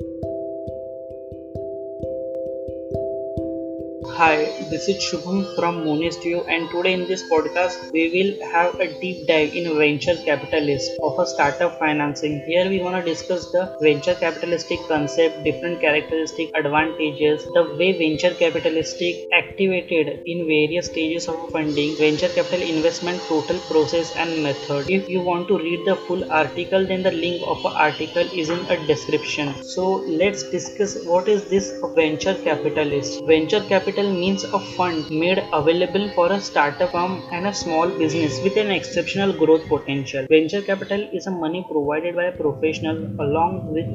Thank you. Hi, this is Shubham from Monist View and today in this podcast we will have a deep dive in venture capitalist of a startup financing. Here we want to discuss the venture capitalistic concept, different characteristic advantages, the way venture capitalistic activated in various stages of funding, venture capital investment total process and method. If you want to read the full article then the link of the article is in a description. So let's discuss what is this venture capitalist. Venture capital means a fund made available for a startup firm and a small business with an exceptional growth potential. Venture capital is a money provided by a professional along with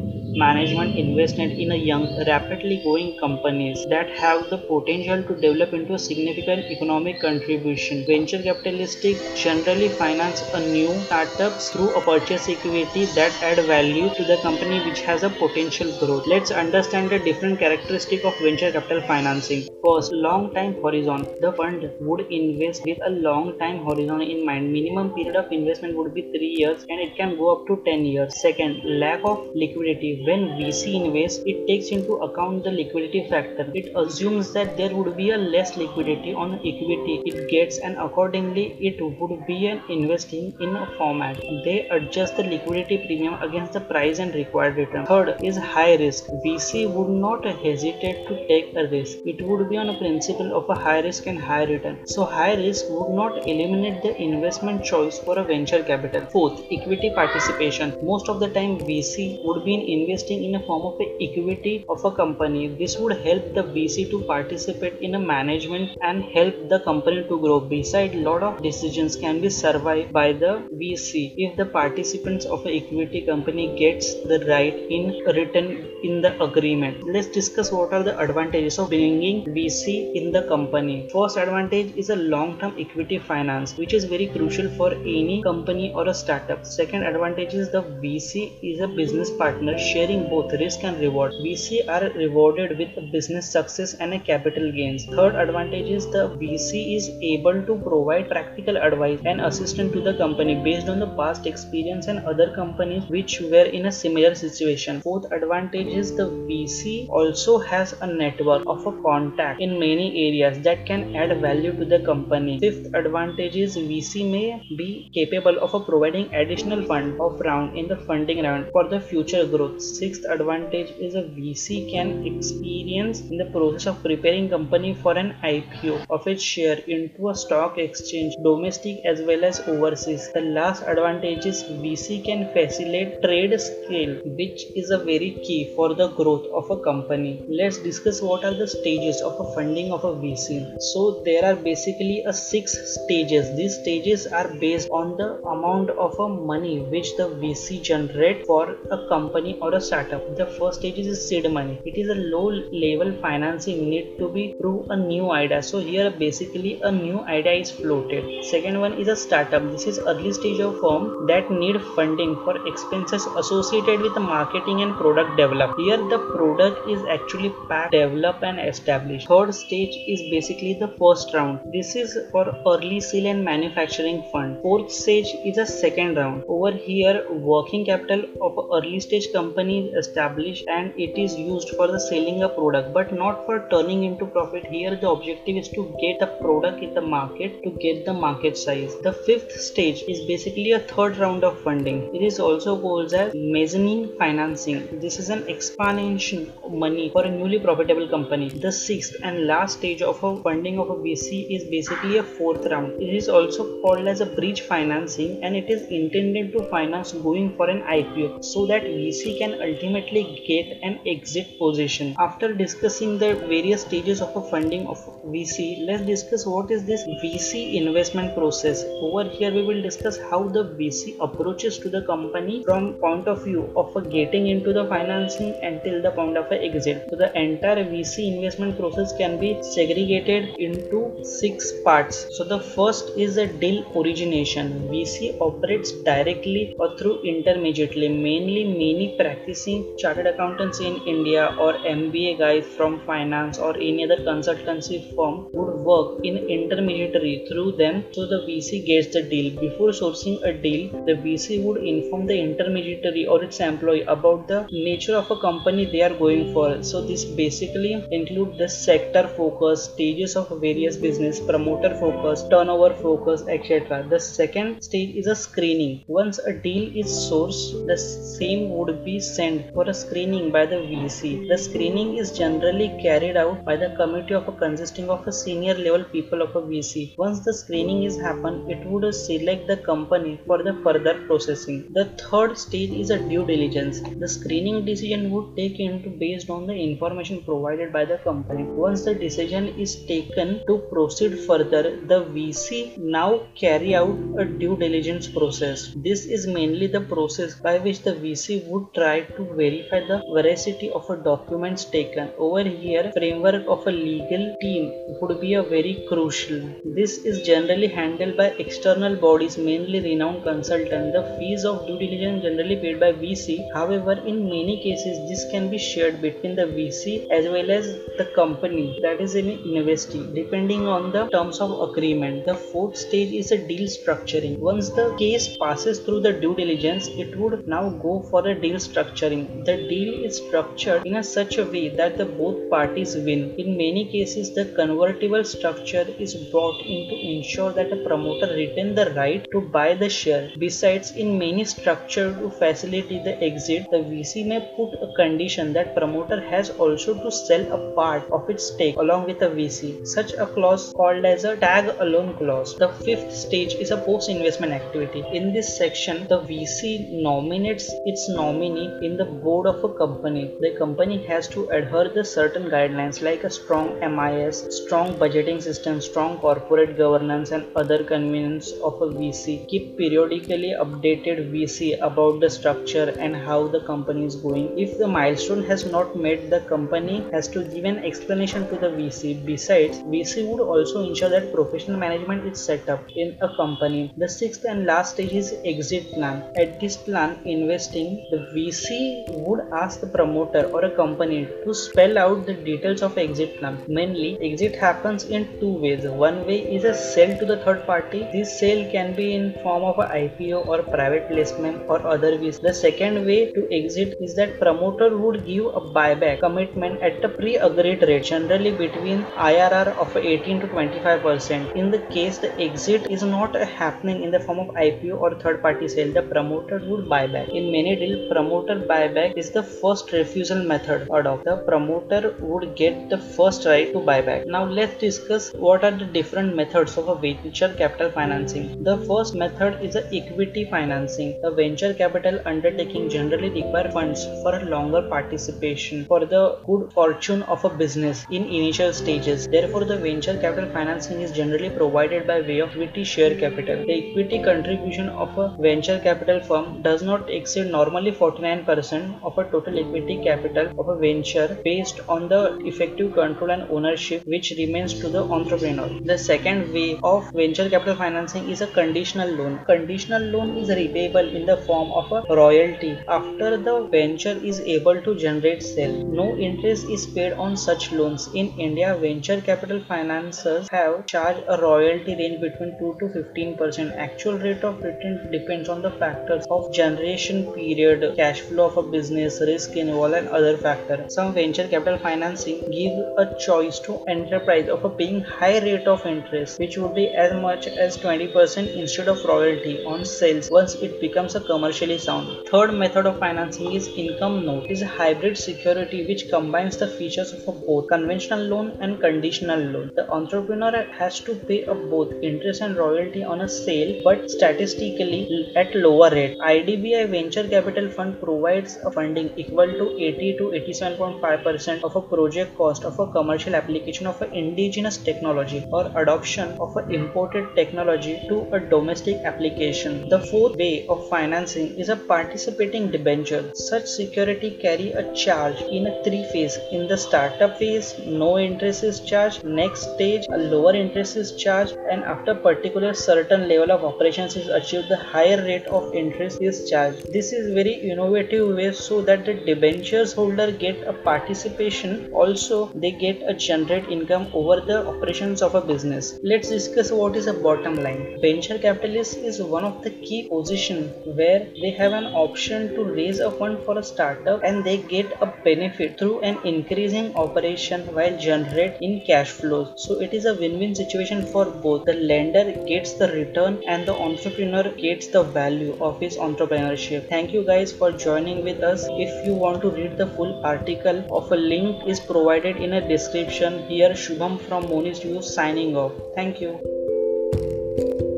management invested in a young, rapidly growing companies that have the potential to develop into a significant economic contribution. Venture capitalistic generally finance a new startups through a purchase equity that add value to the company which has a potential growth. Let's understand the different characteristic of venture capital financing. First, long time horizon. The fund would invest with a long time horizon in mind. Minimum period of investment would be 3 years and it can go up to 10 years. Second, lack of liquidity. When VC invests, it takes into account the liquidity factor. It assumes that there would be a less liquidity on equity it gets and accordingly it would be an investing in a format. They adjust the liquidity premium against the price and required return. Third is high risk. VC would not hesitate to take a risk. It would be on a principle of a high risk and high return. So high risk would not eliminate the investment choice for a venture capital. Fourth, equity participation. Most of the time VC would be investing in a form of a equity of a company. This would help the VC to participate in a management and help the company to grow. Besides, lot of decisions can be survived by the VC if the participants of a equity company gets the right in written in the agreement. Let's discuss what are the advantages of bringing VC in the company. First advantage is a long-term equity finance which is very crucial for any company or a startup. Second advantage is the VC is a business partner sharing both risk and reward. VC are rewarded with business success and a capital gains. Third advantage is the VC is able to provide practical advice and assistance to the company based on the past experience and other companies which were in a similar situation. Fourth advantage is the VC also has a network of a contact in many areas that can add value to the company. Fifth advantage is VC may be capable of providing additional fund of round in the funding round for the future growth. Sixth advantage is a VC can experience in the process of preparing company for an IPO of its share into a stock exchange domestic as well as overseas. The last advantage is VC can facilitate trade scale which is a very key for the growth of a company. Let's discuss what are the stages of a funding of a VC. So there are basically a six stages. These stages are based on the amount of a money which the VC generate for a company or a startup. The first stage is seed money. It is a low level financing need to be through a new idea. So here basically a new idea is floated. Second one is a startup. This is early stage of firm that need funding for expenses associated with marketing and product development here the product is actually packed developed and established third stage is basically the first round. This is for early sale and manufacturing fund. Fourth stage is a second round. Over here working capital of early stage company is established and it is used for the selling a product but not for turning into profit. Here the objective is to get the product in the market to get the market size. The fifth stage is basically a third round of funding. It is also called as mezzanine financing. This is an expansion money for a newly profitable company. The sixth and last stage of a funding of a VC is basically a fourth round. It is also called as a bridge financing and it is intended to finance going for an IPO so that VC can ultimately get an exit position. After discussing the various stages of a funding of VC, let's discuss what is this VC investment process. Over here we will discuss how the VC approaches to the company from point of view of getting into the financing until the point of exit. So the entire VC investment process can be segregated into six parts. So the first is a deal origination. VC operates directly or through intermediately. Mainly many practicing chartered accountants in India or MBA guys from finance or any other consultancy firm would work in intermediary through them so the VC gets the deal. Before sourcing a deal, the VC would inform the intermediary or its employee about the nature of a company they are going for. So this basically include the sector focus, stages of various business, promoter focus, turnover focus, etc. The second stage is a screening. Once a deal is sourced, the same would be sent for a screening by the VC. The screening is generally carried out by the committee of a consisting of a senior level people of a VC. Once the screening is happened, it would select the company for the further processing. The third stage is a due diligence. The screening decision would take into based on the information provided by the company. Once the decision is taken to proceed further, the VC now carry out a due diligence process. This is mainly the process by which the VC would try to verify the veracity of a documents taken. Over here, framework of a legal team would be a very crucial. This is generally handled by external bodies, mainly renowned consultant. The fees of due diligence generally paid by VC. However, in many cases, this can be shared between the VC as well as the company that is in investing, depending on the terms of agreement. The fourth stage is a deal structuring. Once the case passes through the due diligence, it would now go for a deal structuring. The deal is structured in a such a way that the both parties win. In many cases, the convertible structure is brought in to ensure that a promoter retain the right to buy the share. Besides, in many structures to facilitate the exit, the VC may put a condition that promoter has also to sell a part of its stake along with a VC. Such a clause called as a tag along clause. The fifth stage is a post investment activity. In this section, the VC nominates its nominee in the board of a company. The company has to adhere to certain guidelines like a strong MIS, strong budgeting system, strong corporate governance and other convenience of a VC. Keep periodically updated VC about the structure and how the company is going. If the milestone has not met, the company has to give an explanation to the VC. Besides, VC would also ensure that professional management is set up in a company. The sixth and last stage is exit plan. At this plan investing, the VC would ask the promoter or a company to spell out the details of exit plan. Mainly, exit happens in two ways. One way is a sale to the third party. This sale can be in form of a IPO or private placement or other ways. The second way to exit is that promoter would give a buyback commitment at a pre-agreed rate, generally between IRR of 18 to 25 percent. In the case the exit is not happening in the form of IPO or third party sale, the promoter would buy back. In many deals, promoter buyback is the first refusal method adopted. The promoter would get the first right to buy back. Now let's discuss what are the different methods of a venture capital financing. The first method is a equity financing. A venture capital undertaking generally require funds for a longer participation for the good fortune of a business in initial stages. Therefore, the venture capital financing is generally provided by way of equity share capital. The equity contribution of a venture capital firm does not exceed normally 49% of a total equity capital of a venture based on the effective control and ownership which remains to the entrepreneur. The second way of venture capital financing is a conditional loan. Conditional loan is repayable in the form of a royalty after the venture is able to generate sale. No interest is paid on such loans. In India, venture capital financiers have charged a royalty range between 2 to 15 percent. Actual rate of return depends on the factors of generation period, cash flow of a business, risk involved, and other factors. Some venture capital financing give a choice to enterprise of a paying high rate of interest, which would be as much as 20 percent instead of royalty on sales once it becomes a commercially sound. Third method of financing is income note. Is a hybrid security which combines the features of both conventional loan and conditional loan. The entrepreneur has to pay up both interest and royalty on a sale but statistically at lower rate. IDBI Venture Capital Fund provides a funding equal to 80 to 87.5% of a project cost of a commercial application of an indigenous technology or adoption of an imported technology to a domestic application. The fourth way of financing is a participating debenture. Such security carry a charge in a three phase. In the startup phase, no interest is charged next stage a lower interest is charged and after particular certain level of operations is achieved the higher rate of interest is charged. This is very innovative way so that the debentures holder get a participation. Also they get a generate income over the operations of a business. Let's discuss what is a bottom line. Venture capitalist is one of the key position where they have an option to raise a fund for a startup and they get a benefit through an increasing operation while generate in cash flows so it is a win-win situation for both. The lender gets the return and the entrepreneur gets the value of his entrepreneurship. Thank you guys for joining with us. If you want to read the full article of a link is provided in a description. Here shubham from Moniz News signing off. Thank you